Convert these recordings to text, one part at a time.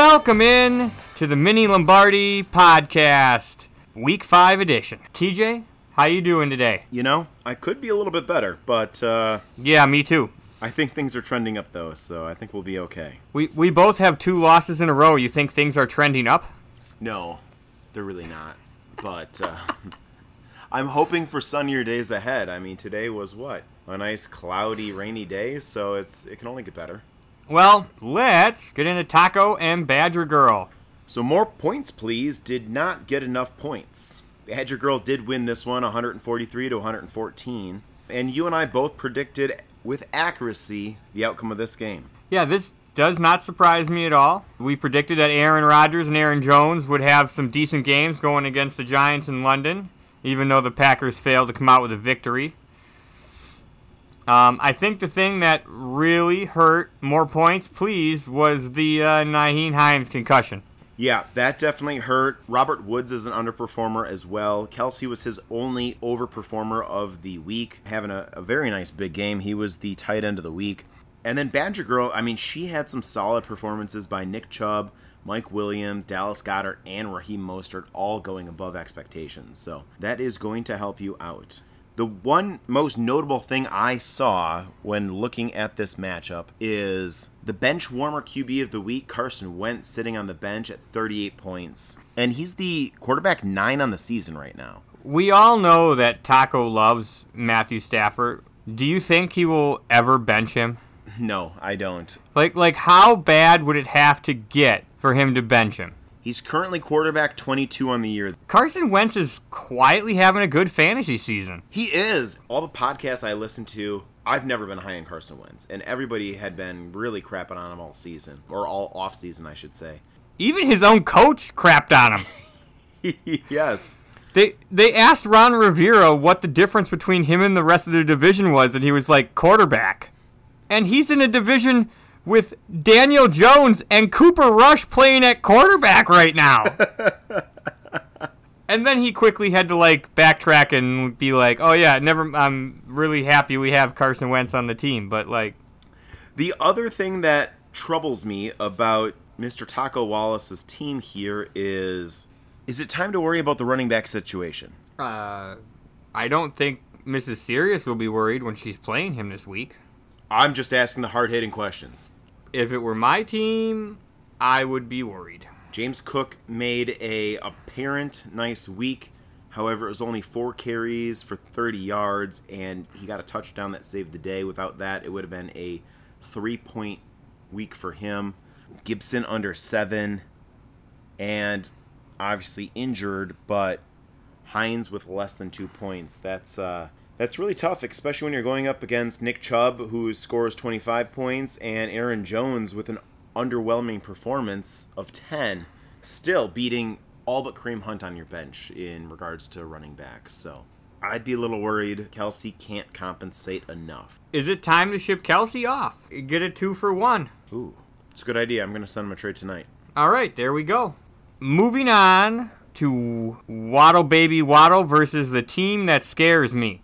welcome in to the Mini Lombardi podcast, week five edition. TJ, how you doing today? You know, I could be a little bit better, but uh, Yeah, me too. I think things are trending up though, so I think we'll be okay. We we both have two losses in a row. You think things are trending up? No, they're really not. But uh, I'm hoping for sunnier days ahead. I mean, today was what a nice cloudy, rainy day, so it's it can only get better. Well, let's get into Taco and Badger Girl. So more points, please. Did not get enough points. Badger Girl did win this one, 143 to 114, and you and I both predicted with accuracy the outcome of this game. Yeah, this does not surprise me at all. We predicted that Aaron Rodgers and Aaron Jones would have some decent games going against the Giants in London, even though the Packers failed to come out with a victory. Um, I think the thing that really hurt more points, please, was the uh, Nyheim Hines concussion. Yeah, that definitely hurt. Robert Woods is an underperformer as well. Kelce was his only overperformer of the week, having a, a, very nice big game. He was the tight end of the week. And then Badger Girl, I mean, she had some solid performances by Nick Chubb, Mike Williams, Dallas Goedert, and Raheem Mostert, all going above expectations. So that is going to help you out. The one most notable thing I saw when looking at this matchup is the bench warmer QB of the week, Carson Wentz, sitting on the bench at 38 points. And he's the quarterback nine on the season right now. We all know that Taco loves Matthew Stafford. Do you think he will ever bench him? No, I don't. Like like how bad would it have to get for him to bench him? He's currently quarterback 22 on the year. Carson Wentz is quietly having a good fantasy season. He is. All the podcasts I listen to, I've never been high on Carson Wentz, and everybody had been really crapping on him all season, or all off season, I should say. Even his own coach crapped on him. yes. They they asked Ron Rivera what the difference between him and the rest of the division was, and he was like quarterback. And he's in a division with Daniel Jones and Cooper Rush playing at quarterback right now. and then he quickly had to like backtrack and be like, "Oh yeah, never I'm really happy we have Carson Wentz on the team." But like the other thing that troubles me about Mr. Taco Wallace's team here is is it time to worry about the running back situation? Uh I don't think Mrs. Serious will be worried when she's playing him this week. I'm just asking the hard hitting questions. If it were my team, I would be worried. James Cook made a apparent nice week. However, it was only four carries for 30 yards, and he got a touchdown that saved the day. Without that, it would have been a three point week for him. Gibson under seven, and obviously injured, but Hines with less than two points. That's uh, that's really tough, especially when you're going up against Nick Chubb, who scores 25 points, and Aaron Jones with an underwhelming performance of 10, still beating all but Kareem Hunt on your bench in regards to running backs. So I'd be a little worried Kelce can't compensate enough. Is it time to ship Kelce off? Get a two for one. Ooh, it's a good idea. I'm going to send him a trade tonight. All right, there we go. Moving on to Waddle Baby Waddle versus the team that scares me.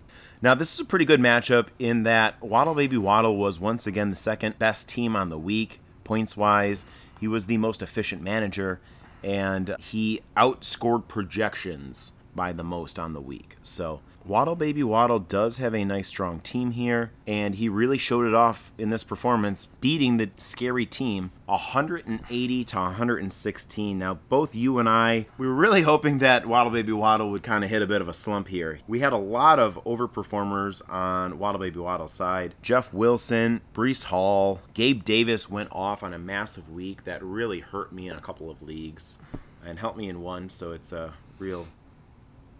Now, this is a pretty good matchup in that Waddle Baby Waddle was once again the second best team on the week, points wise. He was the most efficient manager, and he outscored projections by the most on the week. So, Waddle Baby Waddle does have a nice strong team here, and he really showed it off in this performance, beating the scary team 180 to 116. Now, both you and I, we were really hoping that Waddle Baby Waddle would kind of hit a bit of a slump here. We had a lot of overperformers on Waddle Baby Waddle's side. Jeff Wilson, Breece Hall, Gabe Davis went off on a massive week that really hurt me in a couple of leagues and helped me in one, so it's a real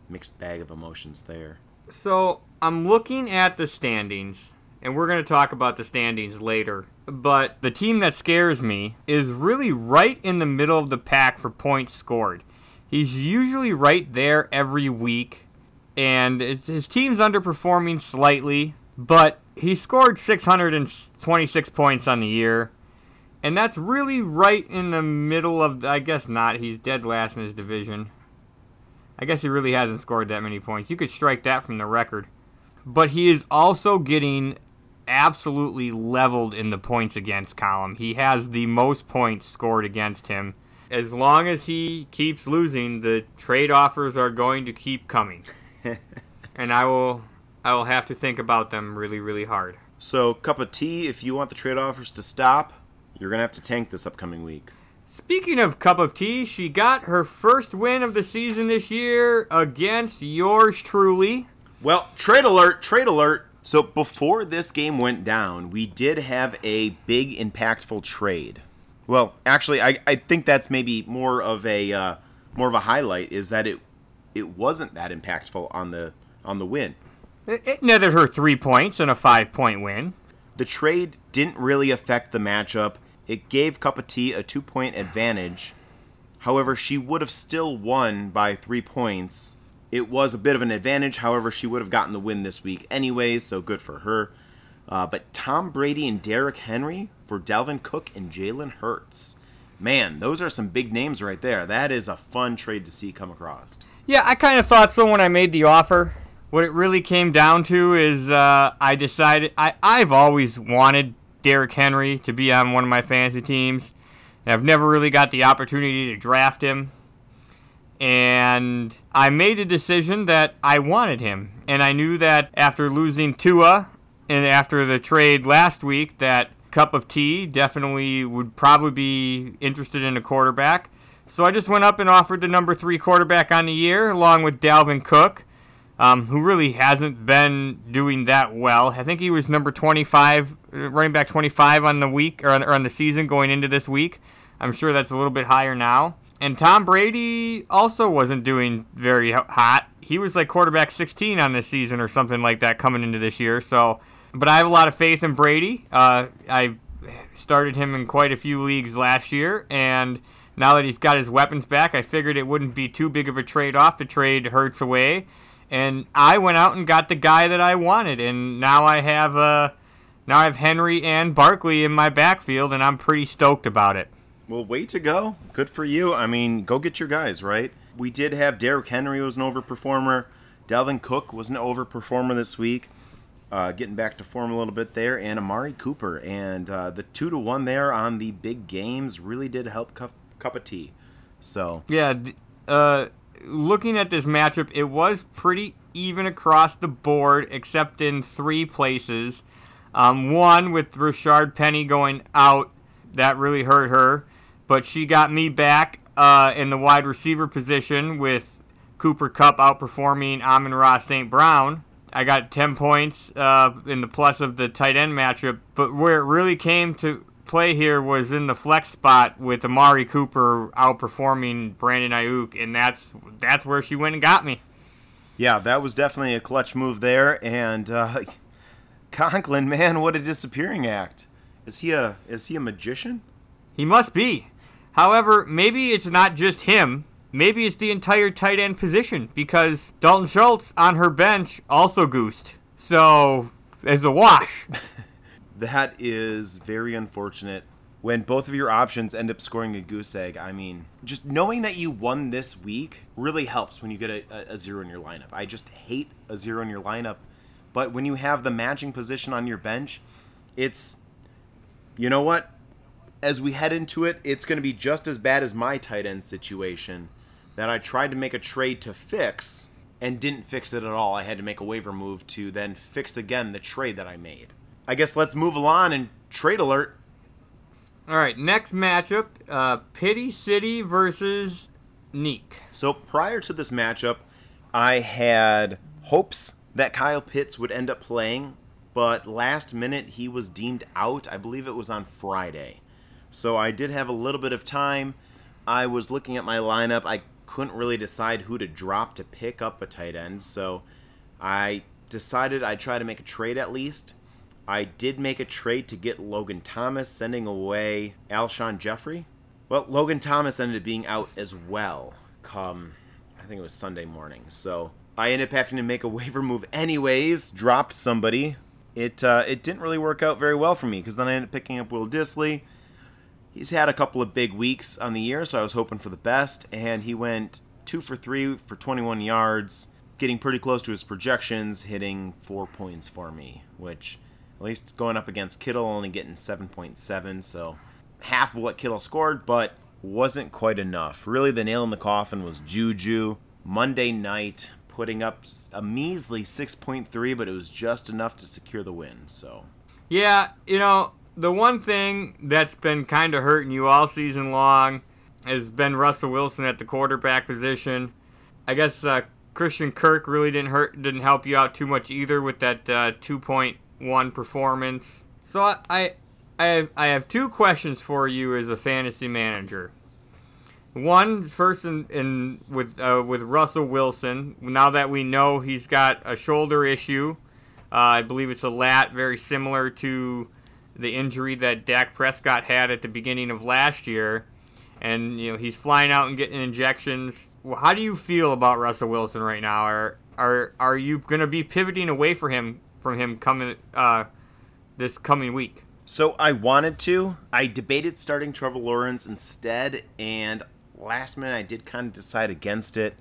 mixed bag of emotions there. So I'm looking at the standings, and we're going to talk about the standings later. But the team that scares me is really right in the middle of the pack for points scored. He's usually right there every week, and his team's underperforming slightly, but he scored 626 points on the year. And that's really right in the middle of, I guess not, he's dead last in his division. I guess he really hasn't scored that many points. You could strike that from the record. But he is also getting absolutely leveled in the points against column. He has the most points scored against him. As long as he keeps losing, the trade offers are going to keep coming. and I will I will have to think about them really really hard. So, Kupp of Tea, if you want the trade offers to stop, you're going to have to tank this upcoming week. Speaking of Kupp of Tea, she got her first win of the season this year against yours truly. Well, trade alert, trade alert. So before this game went down, we did have a big impactful trade. Well, actually, I, I think that's maybe more of a uh, more of a highlight is that it it wasn't that impactful on the on the win. It, it netted her three points and a five point win. The trade didn't really affect the matchup. It gave Kupp of Tea a two point advantage. However, she would have still won by three points. It was a bit of an advantage. However, she would have gotten the win this week anyway, so good for her. Uh, but Tom Brady and Derrick Henry for Dalvin Cook and Jalen Hurts. Man, those are some big names right there. That is a fun trade to see come across. Yeah, I kind of thought so when I made the offer. What it really came down to is uh, I decided I, I've always wanted Derrick Henry to be on one of my fantasy teams. And I've never really got the opportunity to draft him. And I made a decision that I wanted him. And I knew that after losing Tua and after the trade last week, that Kupp of Tea definitely would probably be interested in a quarterback. So I just went up and offered the number three quarterback on the year, along with Dalvin Cook, um, who really hasn't been doing that well. I think he was number 25, uh, running back 25 on the week or on, or on the season going into this week. I'm sure that's a little bit higher now. And Tom Brady also wasn't doing very hot. He was like quarterback 16 on this season or something like that coming into this year. So, but I have a lot of faith in Brady. Uh, I started him in quite a few leagues last year, and now that he's got his weapons back, I figured it wouldn't be too big of a trade off to trade Hurts away. And I went out and got the guy that I wanted, and now I have uh, now I have Henry and Barkley in my backfield, and I'm pretty stoked about it. Well, way to go. Good for you. I mean, go get your guys, right? We did have Derrick Henry was an overperformer. Dalvin Cook was an overperformer this week. Uh, getting back to form a little bit there, and Amari Cooper. And uh, the two to one there on the big games really did help cup, Kupp of Tea. So yeah, uh, looking at this matchup, it was pretty even across the board, except in three places. Um, one with Rashaad Penny going out, that really hurt her but she got me back uh, in the wide receiver position with Cooper Kupp outperforming Amon-Ra St. Brown. I got 10 points uh, in the plus of the tight end matchup, but where it really came to play here was in the flex spot with Amari Cooper outperforming Brandon Aiyuk, and that's that's where she went and got me. Yeah, that was definitely a clutch move there, and uh, Conklin, man, what a disappearing act! Is he a is he a magician? He must be. However, maybe it's not just him. Maybe it's the entire tight end position because Dalton Schultz on her bench also goosed. So, it's a wash. that is very unfortunate. When both of your options end up scoring a goose egg, I mean, just knowing that you won this week really helps when you get a, a zero in your lineup. I just hate a zero in your lineup. But when you have the matching position on your bench, it's, you know what? as we head into it, it's going to be just as bad as my tight end situation that I tried to make a trade to fix and didn't fix it at all. I had to make a waiver move to then fix again the trade that I made. I guess let's move along and trade alert. All right, next matchup uh, Pitty-City versus Nique. So prior to this matchup, I had hopes that Kyle Pitts would end up playing, but last minute he was deemed out. I believe it was on Friday. So I did have a little bit of time. I was looking at my lineup. I couldn't really decide who to drop to pick up a tight end. So I decided I'd try to make a trade at least. I did make a trade to get Logan Thomas, sending away Alshon Jeffery. Well, Logan Thomas ended up being out as well come, I think it was Sunday morning. So I ended up having to make a waiver move anyways, dropped somebody. It, uh, it didn't really work out very well for me because then I ended up picking up Will Dissly. he's had a couple of big weeks on the year, so I was hoping for the best. And he went two for three for 21 yards, getting pretty close to his projections, hitting four points for me, which At least going up against Kittle, only getting 7.7, so half of what Kittle scored, but wasn't quite enough. Really, the nail in the coffin was Juju. Monday night, putting up a measly 6.3, but it was just enough to secure the win. So, yeah, you know, the one thing that's been kind of hurting you all season long has been Russell Wilson at the quarterback position. I guess uh, Christian Kirk really didn't hurt, didn't help you out too much either with that uh, 2.1 performance. So I, I, I have, I have two questions for you as a fantasy manager. One first in, in with uh, with Russell Wilson. Now that we know he's got a shoulder issue, uh, I believe it's a lat, very similar to the injury that Dak Prescott had at the beginning of last year, and you know he's flying out and getting injections. Well, How do you feel about Russell Wilson right now? Are are are you going to be pivoting away for him from him coming uh, this coming week? So I wanted to. I debated starting Trevor Lawrence instead, and last minute I did kind of decide against it.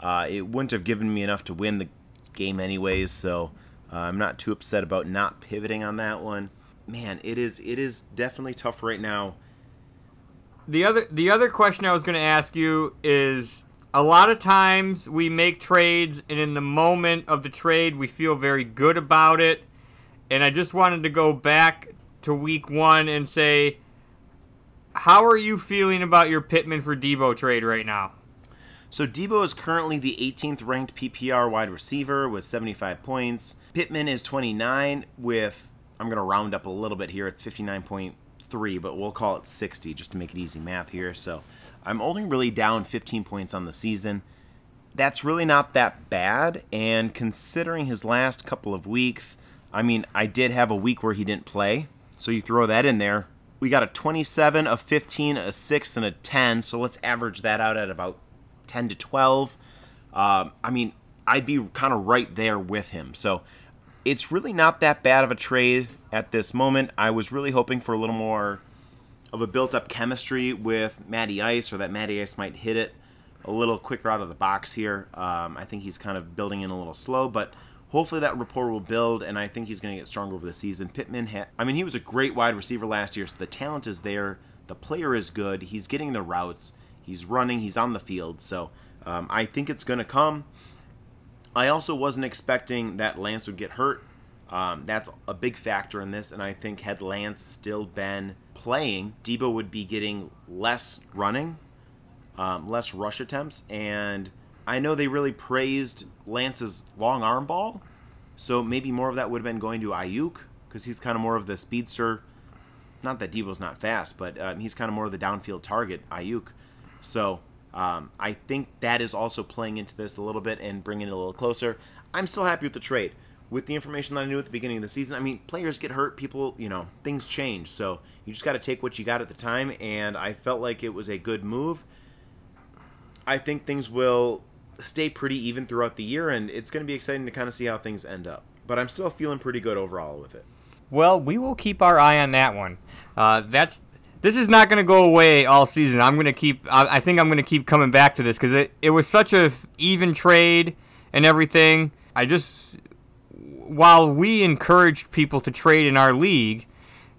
Uh, it wouldn't have given me enough to win the game anyways, so uh, I'm not too upset about not pivoting on that one. Man, it is it is definitely tough right now. The other the other question I was going to ask you is a lot of times we make trades and in the moment of the trade we feel very good about it. And I just wanted to go back to week 1 and say how are you feeling about your Pittman for Deebo trade right now? So Deebo is currently the 18th ranked PPR wide receiver with 75 points. Pittman is 29 with I'm going to round up a little bit here. It's 59.3, but we'll call it 60 just to make it easy math here. So I'm only really down 15 points on the season. That's really not that bad and considering his last couple of weeks, I mean, I did have a week where he didn't play. So you throw that in there, we got a 27, a 15, a 6, and a 10. So let's average that out at about 10 to 12. Um, I mean, I'd be kind of right there with him. So it's really not that bad of a trade at this moment. I was really hoping for a little more of a built up chemistry with Matty Ice, or that Matty Ice might hit it a little quicker out of the box here. Um, I think he's kind of building in a little slow, but hopefully that rapport will build, and I think he's going to get stronger over the season. Pittman, ha- I mean, he was a great wide receiver last year, so the talent is there. The player is good. He's getting the routes. He's running. He's on the field. So um, I think it's going to come. I also wasn't expecting that Lance would get hurt. Um, that's a big factor in this, and I think had Lance still been playing, Deebo would be getting less running, um, less rush attempts, and I know they really praised Lance's long arm ball, so maybe more of that would have been going to Aiyuk because he's kind of more of the speedster. Not that Deebo's not fast, but um, he's kind of more of the downfield target, Aiyuk. So um, I think that is also playing into this a little bit and bringing it a little closer. I'm still happy with the trade. With the information that I knew at the beginning of the season, I mean, players get hurt, people, you know, things change. So you just got to take what you got at the time, and I felt like it was a good move. I think things will stay pretty even throughout the year, and it's going to be exciting to kind of see how things end up. But I'm still feeling pretty good overall with it. Well, we will keep our eye on that one. Uh, that's this is not going to go away all season. I'm going to keep. I, I think I'm going to keep coming back to this because it, it was such a even trade and everything. I just while we encouraged people to trade in our league,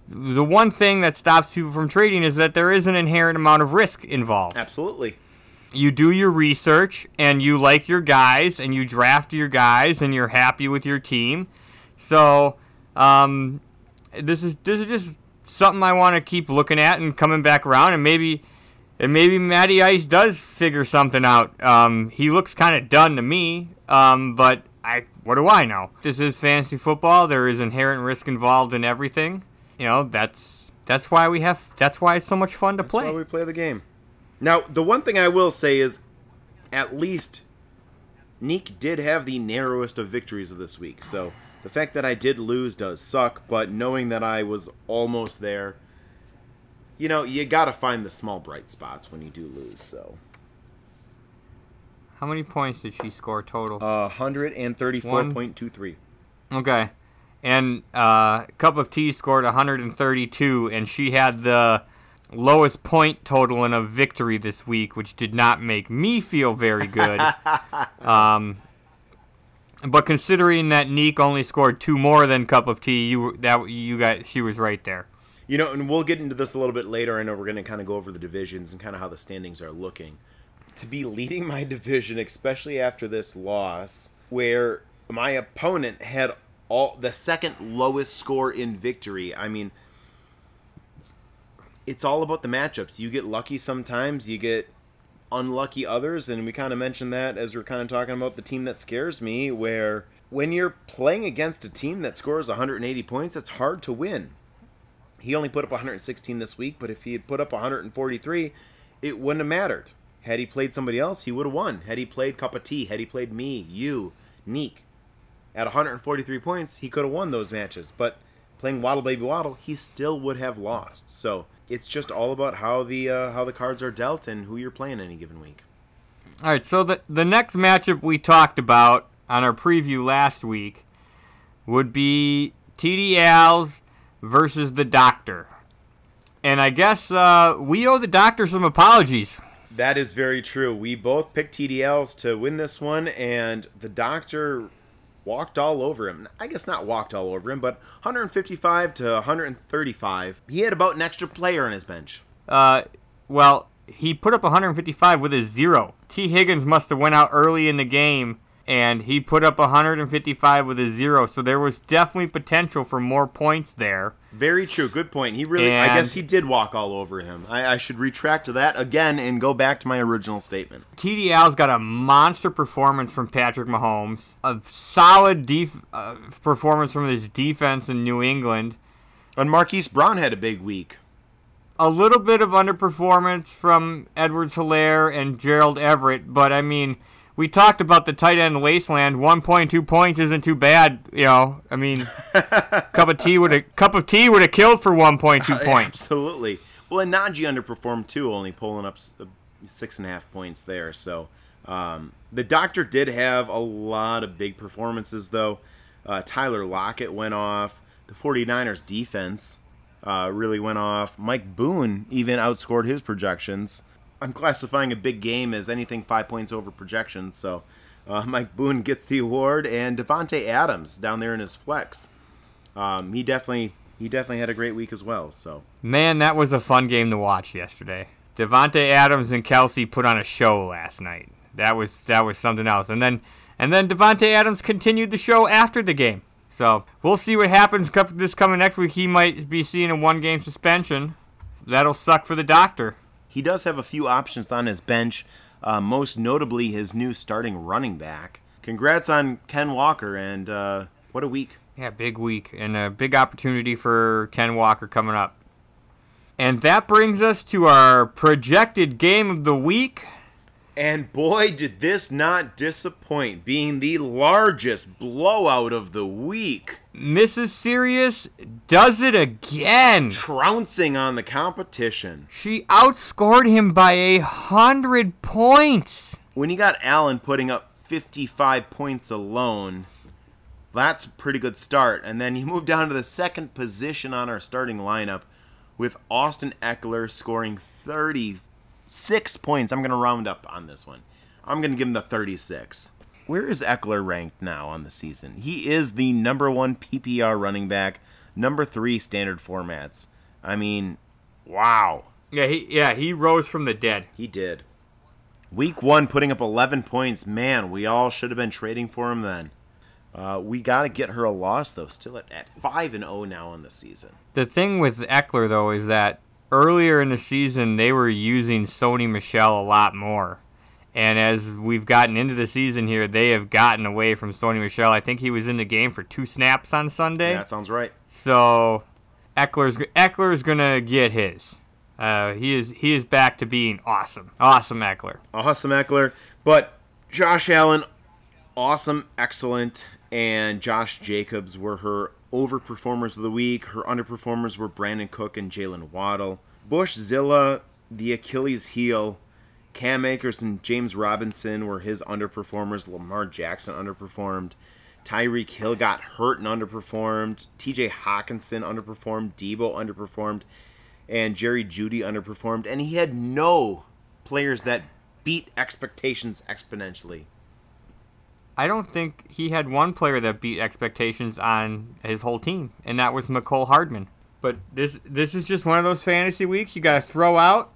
the one thing that stops people from trading is that there is an inherent amount of risk involved. Absolutely you do your research and you like your guys and you draft your guys and you're happy with your team. So um, this is this is just something I want to keep looking at and coming back around and maybe and maybe Matty Ice does figure something out. Um, he looks kind of done to me, um, but I what do I know? This is fantasy football. There is inherent risk involved in everything. You know that's that's why we have that's why it's so much fun to that's play. That's why we play the game. Now, the one thing I will say is at least Nique did have the narrowest of victories of this week. So the fact that I did lose does suck, but knowing that I was almost there, you know, you got to find the small bright spots when you do lose. So. How many points did she score total? Uh, 134.23. Okay. And uh, Kupp of Tea scored 132, and she had the lowest point total in a victory this week, which did not make me feel very good. um, But considering that Nique only scored two more than Kupp of Tea, you that you got she was right there. You know, and we'll get into this a little bit later. I know we're going to kind of go over the divisions and kind of how the standings are looking. To be leading my division, especially after this loss, where my opponent had all the second lowest score in victory. I mean, it's all about the matchups. You get lucky sometimes, you get unlucky others, and we kind of mentioned that as we're kind of talking about the team that scares me, where when you're playing against a team that scores 180 points, it's hard to win. He only put up 116 this week, but if he had put up 143, it wouldn't have mattered. Had he played somebody else, he would have won. Had he played Kupp of Tea, had he played me, you, Nique, at 143 points, he could have won those matches. But playing Waddle Baby Waddle, he still would have lost. So it's just all about how the uh, how the cards are dealt and who you're playing any given week. All right, so the the next matchup we talked about on our preview last week would be TDalz versus the Doctor, and I guess uh, we owe the Doctor some apologies. That is very true. We both picked TDalz to win this one, and the Doctor walked all over him. I guess not walked all over him, but 155 to 135. He had about an extra player on his bench. Uh, well, he put up 155 with a zero. Tee Higgins must have went out early in the game, and he put up 155 with a zero. So there was definitely potential for more points there. Very true. Good point. He really, I guess he did walk all over him. I, I should retract to that again and go back to my original statement. TDalz got a monster performance from Patrick Mahomes, a solid def- uh, performance from his defense in New England, And Marquise Brown had a big week. a little bit of underperformance from Edwards-Helaire and Gerald Everett, but I mean, we talked about the tight end wasteland. 1.2 points isn't too bad, you know. I mean, Kupp of Tea would have Kupp of Tea would have killed for 1.2 points. Absolutely. Well, and Najee underperformed too, only pulling up uh, six and a half points there. So um, the doctor did have a lot of big performances, though. Uh, Tyler Lockett went off. The 49ers defense uh, really went off. Mike Boone even outscored his projections. I'm classifying a big game as anything five points over projections. So uh, Mike Boone gets the award, and Davante Adams down there in his flex. Um, he definitely he definitely had a great week as well. So Man, that was a fun game to watch yesterday. Davante Adams and Kelce put on a show last night. That was that was something else. And then and then Davante Adams continued the show after the game. So we'll see what happens this coming next week. He might be seeing a one game suspension. That'll suck for the doctor. He does have a few options on his bench, uh, most notably his new starting running back. Congrats on Ken Walker, and uh, what a week! Yeah, big week and a big opportunity for Ken Walker coming up. And that brings us to our projected game of the week. And boy, did this not disappoint, being the largest blowout of the week, Mrs. Serious does it again. trouncing on the competition. She outscored him by a hundred points. When you got Allen putting up 55 points alone, that's a pretty good start. And then you move down to the second position on our starting lineup with Austin Ekeler scoring 36 points. I'm going to round up on this one. I'm going to give him the 36. Where is Ekeler ranked now on the season? He is the number one PPR running back, number three standard formats. I mean, wow. Yeah, he yeah he rose from the dead. He did. Week one, putting up 11 points. Man, we all should have been trading for him then. Uh, we got to get her a loss, though. Still at, at 5 and 0 now on the season. The thing with Ekeler though is that earlier in the season they were using Sony Michel a lot more. And as we've gotten into the season here, they have gotten away from Sony Michel. I think he was in the game for two snaps on Sunday. Yeah, that sounds right. So Ekeler's Ekeler's gonna get his. Uh, he is he is back to being awesome, awesome Ekeler. Awesome, Ekeler. But Josh Allen, awesome, excellent. And Josh Jacobs were her overperformers of the week. Her underperformers were Brandon Cook and Jalen Waddle. Bushzilla, the Achilles heel. Cam Akers and James Robinson were his underperformers. Lamar Jackson underperformed. Tyreek Hill got hurt and underperformed. TJ Hockenson underperformed. Deebo underperformed. And Jerry Jeudy underperformed. And he had no players that beat expectations exponentially. I don't think he had one player that beat expectations on his whole team, and that was Mecole Hardman. But this this is just one of those fantasy weeks you got to throw out.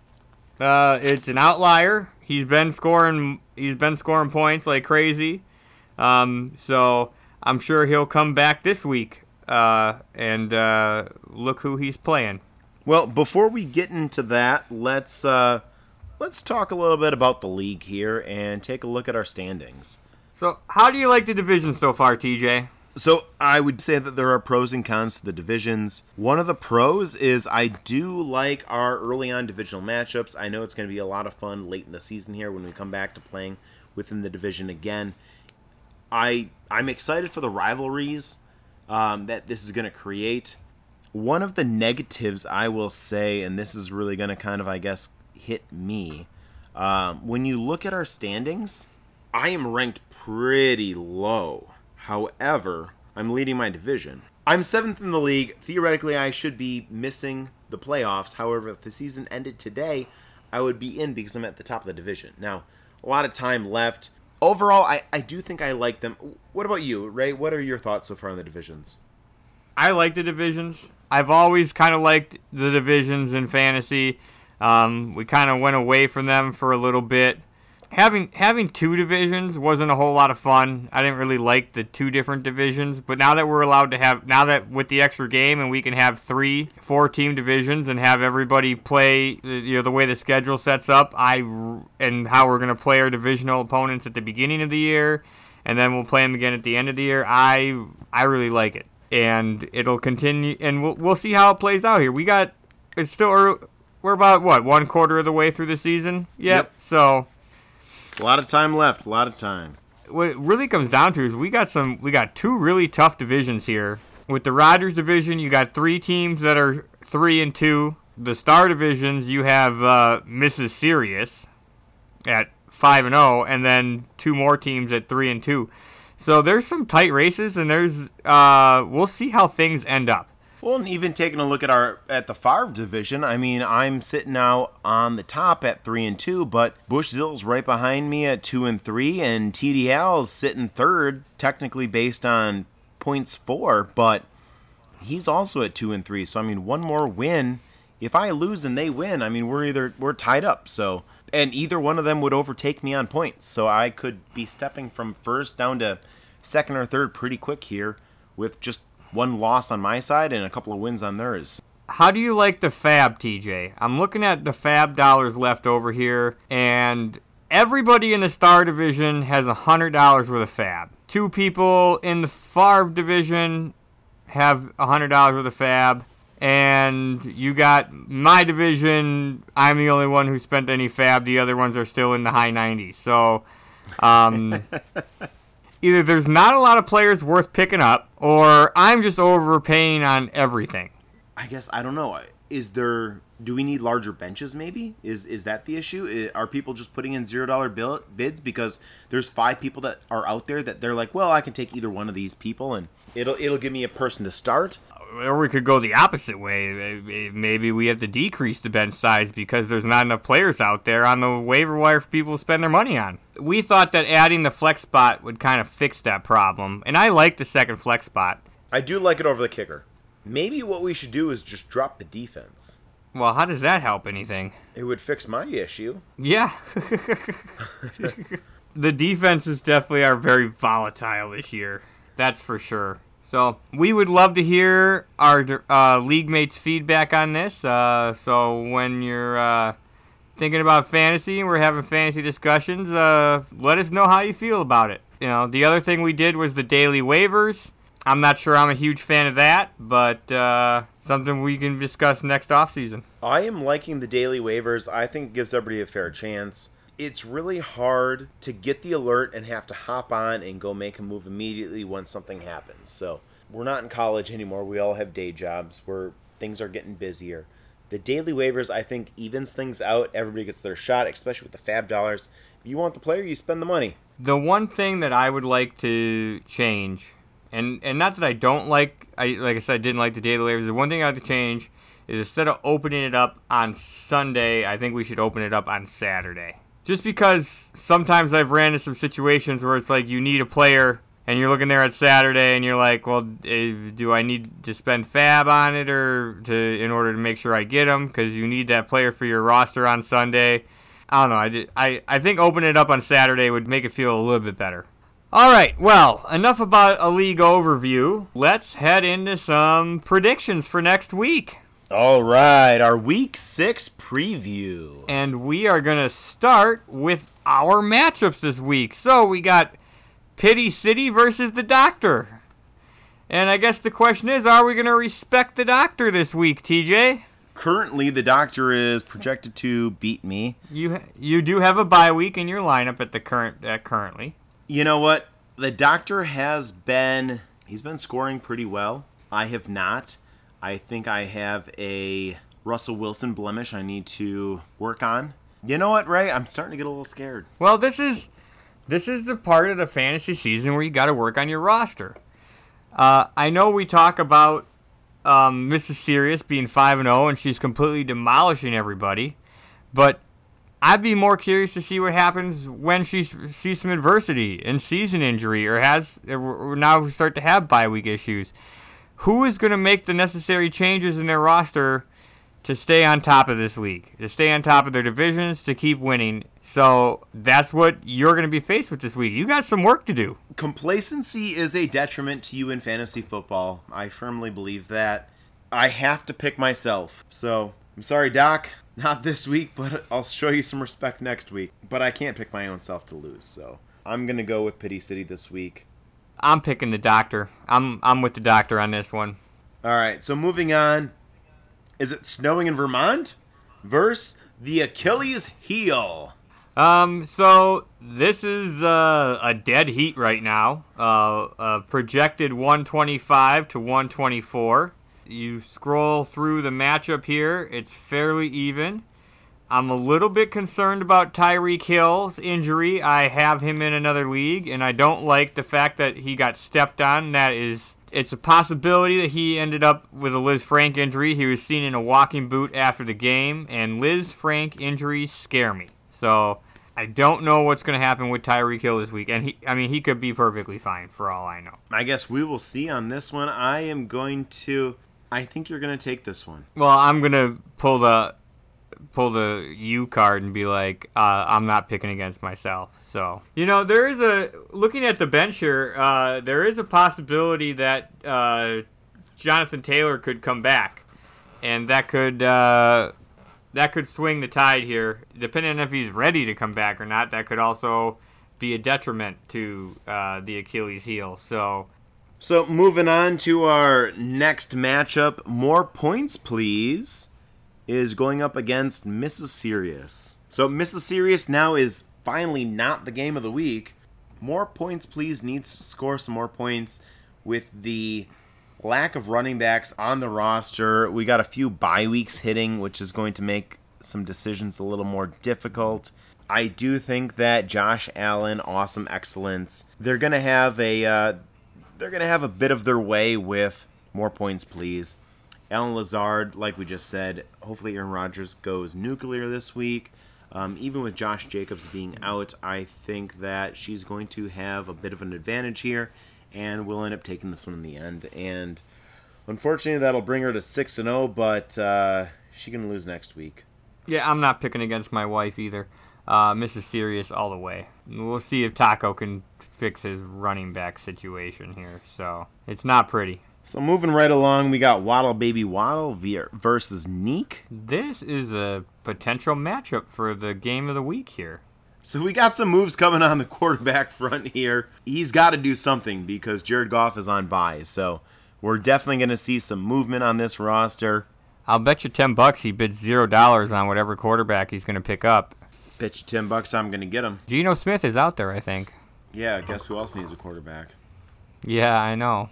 Uh, it's an outlier. He's been scoring. He's been scoring points like crazy. Um, so I'm sure he'll come back this week. Uh, and uh, look who he's playing. Well, before we get into that, let's uh, let's talk a little bit about the league here and take a look at our standings. So, how do you like the division so far, TJ? So I would say that there are pros and cons to the divisions. One of the pros is I do like our early on divisional matchups. I know it's going to be a lot of fun late in the season here when we come back to playing within the division again. I I'm excited for the rivalries um, that this is going to create. One of the negatives I will say, and this is really going to kind of I guess hit me, um, when you look at our standings, I am ranked pretty low However, I'm leading my division. I'm seventh in the league. Theoretically, I should be missing the playoffs. However, if the season ended today, I would be in because I'm at the top of the division. Now, a lot of time left. Overall, I, I do think I like them. What about you, Ray? What are your thoughts so far on the divisions? I like the divisions. I've always kind of liked the divisions in fantasy. Um, we kind of went away from them for a little bit having having two divisions wasn't a whole lot of fun. I didn't really like the two different divisions, but now that we're allowed to have now that with the extra game and we can have three four team divisions and have everybody play uh, you know the way the schedule sets up, I and how we're going to play our divisional opponents at the beginning of the year and then we'll play them again at the end of the year. I I really like it. And it'll continue and we'll we'll see how it plays out here. We got it's still early, we're about what one quarter of the way through the season. Yep. yep. So a lot of time left. A lot of time. What it really comes down to is we got some. We got two really tough divisions here. With the Rodgers division, you got three teams that are three and two. The Starr divisions, you have uh, Mrs. Serious at five and zero, oh, and then two more teams at three and two. So there's some tight races, and there's uh, we'll see how things end up. Well, and even taking a look at our at the Favre division, I mean, I'm sitting now on the top at three and two, but Bush Zill's right behind me at two and three, and TDalz sitting third, technically based on points four, but he's also at two and three. So I mean, one more win. If I lose and they win, I mean, we're either we're tied up. So and either one of them would overtake me on points. So I could be stepping from first down to second or third pretty quick here with just one loss on my side and a couple of wins on theirs. How do you like the FAAB, TJ? I'm looking at the FAAB dollars left over here, and everybody in the Starr division has a hundred dollars worth of FAAB. Two people in the Favre division have a hundred dollars worth of FAAB, and you got my division. I'm the only one who spent any FAAB. The other ones are still in the high 90s. So, um, either there's not a lot of players worth picking up, or I'm just overpaying on everything. I guess I don't know. Is there? Do we need larger benches? Maybe is is that the issue? Are people just putting in zero dollar bids because there's five people that are out there that they're like, well, I can take either one of these people and it'll it'll give me a person to start or we could go the opposite way. Maybe we have to decrease the bench size because there's not enough players out there on the waiver wire for people to spend their money on. We thought that adding the flex spot would kind of fix that problem, and I like the second flex spot. I do like it over the kicker. Maybe what we should do is just drop the defense. Well, how does that help anything? It would fix my issue. Yeah. the defenses definitely are very volatile this year. That's for sure. So we would love to hear our uh, league mates' feedback on this. Uh, so when you're uh, thinking about fantasy and we're having fantasy discussions, uh, let us know how you feel about it. You know, the other thing we did was the daily waivers. I'm not sure I'm a huge fan of that, but uh, something we can discuss next off season. I am liking the daily waivers. I think it gives everybody a fair chance it's really hard to get the alert and have to hop on and go make a move immediately when something happens. So we're not in college anymore. We all have day jobs where things are getting busier. The daily waivers, I think, evens things out. Everybody gets their shot, especially with the FAAB dollars. If you want the player, you spend the money. The one thing that I would like to change, and and not that I don't like, I like I said, I didn't like the daily waivers. The one thing I have to change is instead of opening it up on Sunday, I think we should open it up on Saturday just because sometimes I've ran into some situations where it's like you need a player and you're looking there at Saturday and you're like, well, eh, do I need to spend FAAB on it or to in order to make sure I get him because you need that player for your roster on Sunday. I don't know. I, did, I I think opening it up on Saturday would make it feel a little bit better. All right, well, enough about a league overview. Let's head into some predictions for next week. All right, our week six preview. And we are going to start with our matchups this week. So we got Pitty-City versus the Doctor. And I guess the question is are we going to respect the Doctor this week, TJ? Currently, the Doctor is projected to beat me. You you do have a bye week in your lineup at the current at currently. You know what? The Doctor has been he's been scoring pretty well. I have not. I think I have a Russell Wilson blemish I need to work on. You know what, Ray? I'm starting to get a little scared. Well, this is this is the part of the fantasy season where you got to work on your roster. Uh, I know we talk about um, Mrs. Serious being five and zero, and she's completely demolishing everybody, but I'd be more curious to see what happens when she sees some adversity and season injury, or has or now start to have bye week issues. Who is going to make the necessary changes in their roster to stay on top of this league, to stay on top of their divisions, to keep winning? So that's what you're going to be faced with this week. You got some work to do. Complacency is a detriment to you in fantasy football. I firmly believe that. I have to pick myself. So I'm sorry, Doc. Not this week, but I'll show you some respect next week. But I can't pick my own self to lose, so I'm gonna go with Pitty-City this week. I'm picking the doctor. I'm I'm with the doctor on this one. All right, so moving on. Is it snowing in Vermont? Verse the Achilles heel. Um, so this is uh, a dead heat right now. Uh, uh, projected 125 to 124. You scroll through the matchup here, it's fairly even. I'm a little bit concerned about Tyreek Hill's injury. I have him in another league, and I don't like the fact that he got stepped on. That is, it's a possibility that he ended up with a Lisfranc injury. He was seen in a walking boot after the game, and Lisfranc injuries scare me. So I don't know what's going to happen with Tyreek Hill this week, and he, I mean, he could be perfectly fine for all I know. I guess we will see on this one. I am going to. I think you're going to take this one. Well, I'm going to pull the pull the U card and be like, uh, I'm not picking against myself. So you know, there is a looking at the bench here. Uh, there is a possibility that uh, Jonathan Taylor could come back, and that could uh, that could swing the tide here. Depending on if he's ready to come back or not, that could also be a detriment to uh, the Achilles heel. So. So moving on to our next matchup, more points, please is going up against Mrs. Serious. So Mrs. Serious now is finally not the game of the week. More points, please, needs to score some more points with the lack of running backs on the roster. We got a few bye weeks hitting, which is going to make some decisions a little more difficult. I do think that Josh Allen, awesome excellence, they're gonna have a uh, they're gonna have a bit of their way with more points, please. Allen Lazard, like we just said, hopefully Aaron Rodgers goes nuclear this week. Um, even with Josh Jacobs being out, I think that she's going to have a bit of an advantage here, and we'll end up taking this one in the end. And unfortunately, that'll bring her to six and zero, but uh, she can lose next week. Yeah, I'm not picking against my wife either. Uh, Mrs. Serious all the way. We'll see if Taco can fix his running back situation here. So it's not pretty. So moving right along, we got Waddle Baby Waddle versus Nique. This is a potential matchup for the game of the week here. So we got some moves coming on the quarterback front here. He's got to do something because Jared Goff is on bye. So we're definitely going to see some movement on this roster. I'll bet you ten bucks he bids zero dollars on whatever quarterback he's going to pick up. Bet you ten bucks, I'm going to get him. Geno Smith is out there, I think. Yeah, guess who else needs a quarterback? Yeah, I know.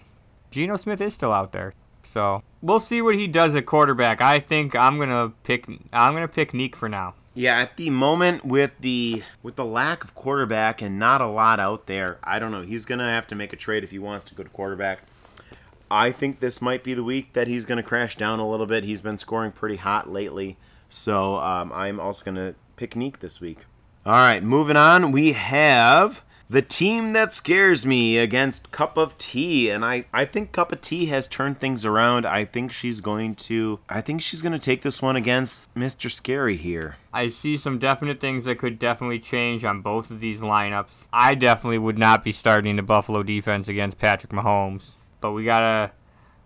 Geno Smith is still out there. So we'll see what he does at quarterback. I think I'm gonna pick. I'm gonna pick Nique for now. Yeah, at the moment with the with the lack of quarterback and not a lot out there, I don't know. He's gonna have to make a trade if he wants to go to quarterback. I think this might be the week that he's gonna crash down a little bit. He's been scoring pretty hot lately, so um, I'm also gonna pick Nique this week. All right, moving on, we have the team that scares me against Kupp of Tea, and I, I think Kupp of Tea has turned things around. I think she's going to I think she's going to take this one against Mr. Scary here. I see some definite things that could definitely change on both of these lineups. I definitely would not be starting the Buffalo defense against Patrick Mahomes, but we gotta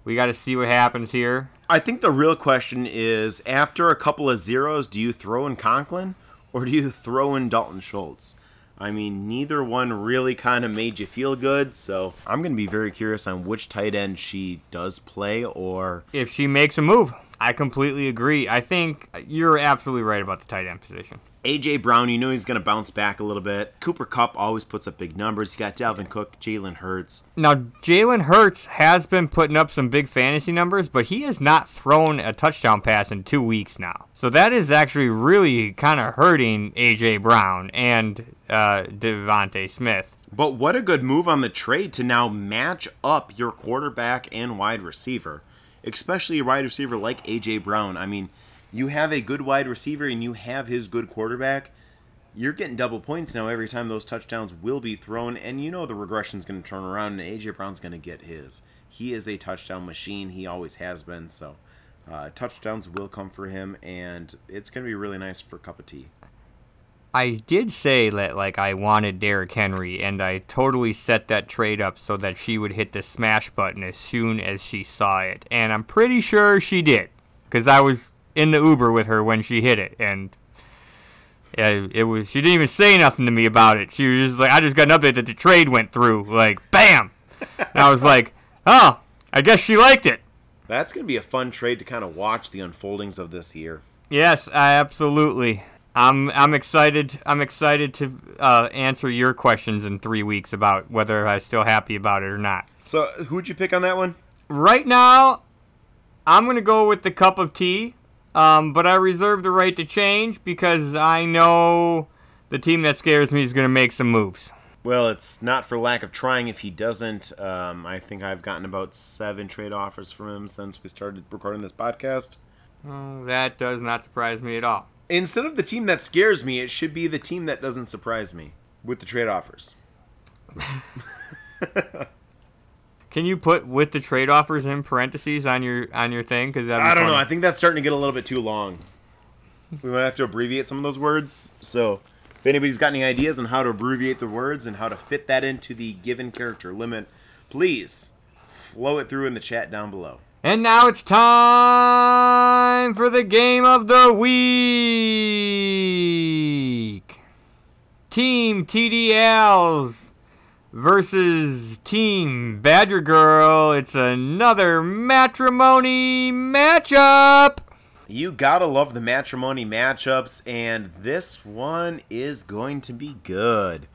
we gotta see what happens here. I think the real question is after a couple of zeros, do you throw in Conklin or do you throw in Dalton Schultz? I mean, neither one really kind of made you feel good, so I'm going to be very curious on which tight end she does play or if she makes a move. I completely agree. I think you're absolutely right about the tight end position. AJ Brown, you know he's going to bounce back a little bit. Cooper Kupp always puts up big numbers. You got Dalvin Cook, Jalen Hurts. Now, Jalen Hurts has been putting up some big fantasy numbers, but he has not thrown a touchdown pass in two weeks now. So that is actually really kind of hurting AJ Brown and uh, DeVonta Smith. But what a good move on the trade to now match up your quarterback and wide receiver, especially a wide receiver like AJ Brown. I mean, you have a good wide receiver and you have his good quarterback, you're getting double points now every time those touchdowns will be thrown, and you know the regression's going to turn around, and AJ Brown's going to get his. He is a touchdown machine. He always has been. So uh, touchdowns will come for him, and it's going to be really nice for Kupp of Tea. I did say that like I wanted Derrick Henry, and I totally set that trade up so that she would hit the smash button as soon as she saw it, and I'm pretty sure she did, because I was in the Uber with her when she hit it, and yeah, it was. She didn't even say nothing to me about it. She was just like, "I just got an update that the trade went through." Like, bam! and I was like, "Oh, I guess she liked it." That's gonna be a fun trade to kind of watch the unfoldings of this year. Yes, I absolutely. I'm I'm excited. I'm excited to uh, answer your questions in three weeks about whether I'm still happy about it or not. So, who'd you pick on that one? Right now, I'm gonna go with the Kupp of Tea. Um, but I reserve the right to change because I know the team that scares me is going to make some moves. Well, it's not for lack of trying if he doesn't. Um, I think I've gotten about seven trade offers from him since we started recording this podcast. Oh, that does not surprise me at all. Instead of the team that scares me, it should be the team that doesn't surprise me with the trade offers. Can you put with the trade offers in parentheses on your on your thing? Because I don't funny. know. I think that's starting to get a little bit too long. We might have to abbreviate some of those words. So, if anybody's got any ideas on how to abbreviate the words and how to fit that into the given character limit, please flow it through in the chat down below. And now it's time for the game of the week. Team TDalz versus Team Badger Girl. It's another matrimony matchup. You gotta love the matrimony matchups, and this one is going to be good.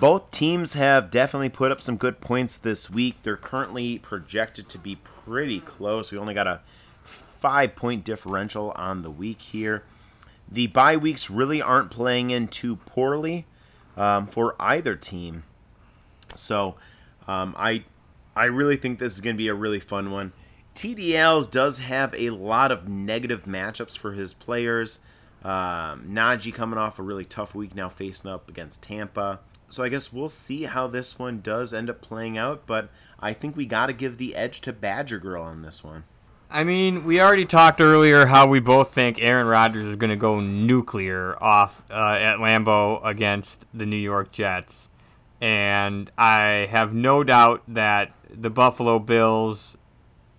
Both teams have definitely put up some good points this week. They're currently projected to be pretty close. We only got a five point differential on the week here. The bye weeks really aren't playing in too poorly um, for either team. So um, I I really think this is going to be a really fun one. TDalz does have a lot of negative matchups for his players. Um, Najee coming off a really tough week now facing up against Tampa. So I guess we'll see how this one does end up playing out, but I think we got to give the edge to Badger Girl on this one. I mean, we already talked earlier how we both think Aaron Rodgers is going to go nuclear off uh, at Lambeau against the New York Jets and I have no doubt that the Buffalo Bills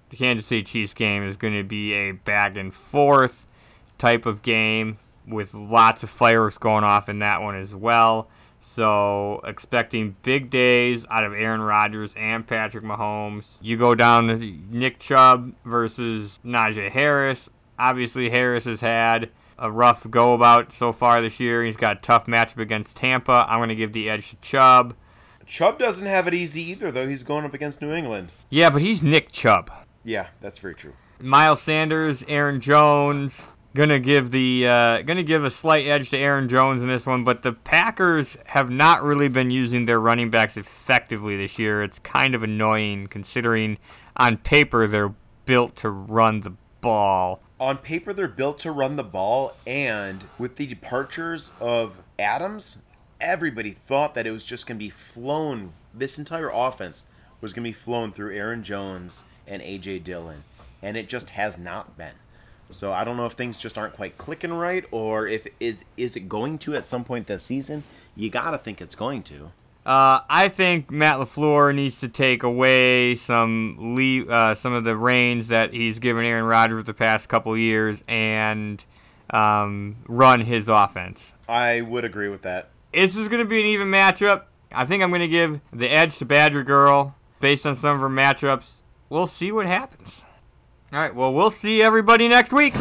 the Kansas City Chiefs game is going to be a back and forth type of game with lots of fireworks going off in that one as well. So expecting big days out of Aaron Rodgers and Patrick Mahomes. You go down to Nick Chubb versus Najee Harris. Obviously Harris has had a rough go about so far this year. He's got a tough matchup against Tampa. I'm going to give the edge to Chubb. Chubb doesn't have it easy either, though. He's going up against New England. Yeah, but he's Nick Chubb. Yeah, that's very true. Miles Sanders, Aaron Jones, gonna give the uh, gonna give a slight edge to Aaron Jones in this one, but the Packers have not really been using their running backs effectively this year. It's kind of annoying considering on paper they're built to run the ball. On paper, they're built to run the ball, and with the departures of Adams, everybody thought that it was just going to be flown. This entire offense was going to be flown through Aaron Jones and A.J. Dillon, and it just has not been. So I don't know if things just aren't quite clicking right, or if is is it going to at some point this season. You gotta think it's going to. Uh, I think Matt Lafleur needs to take away some le- uh, some of the reins that he's given Aaron Rodgers the past couple years and um, run his offense. I would agree with that. This is going to be an even matchup. I think I'm going to give the edge to Badger Girl based on some of her matchups. We'll see what happens. All right, well, we'll see everybody next week.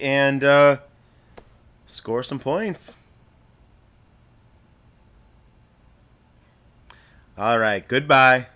And uh, score some points. All right, goodbye.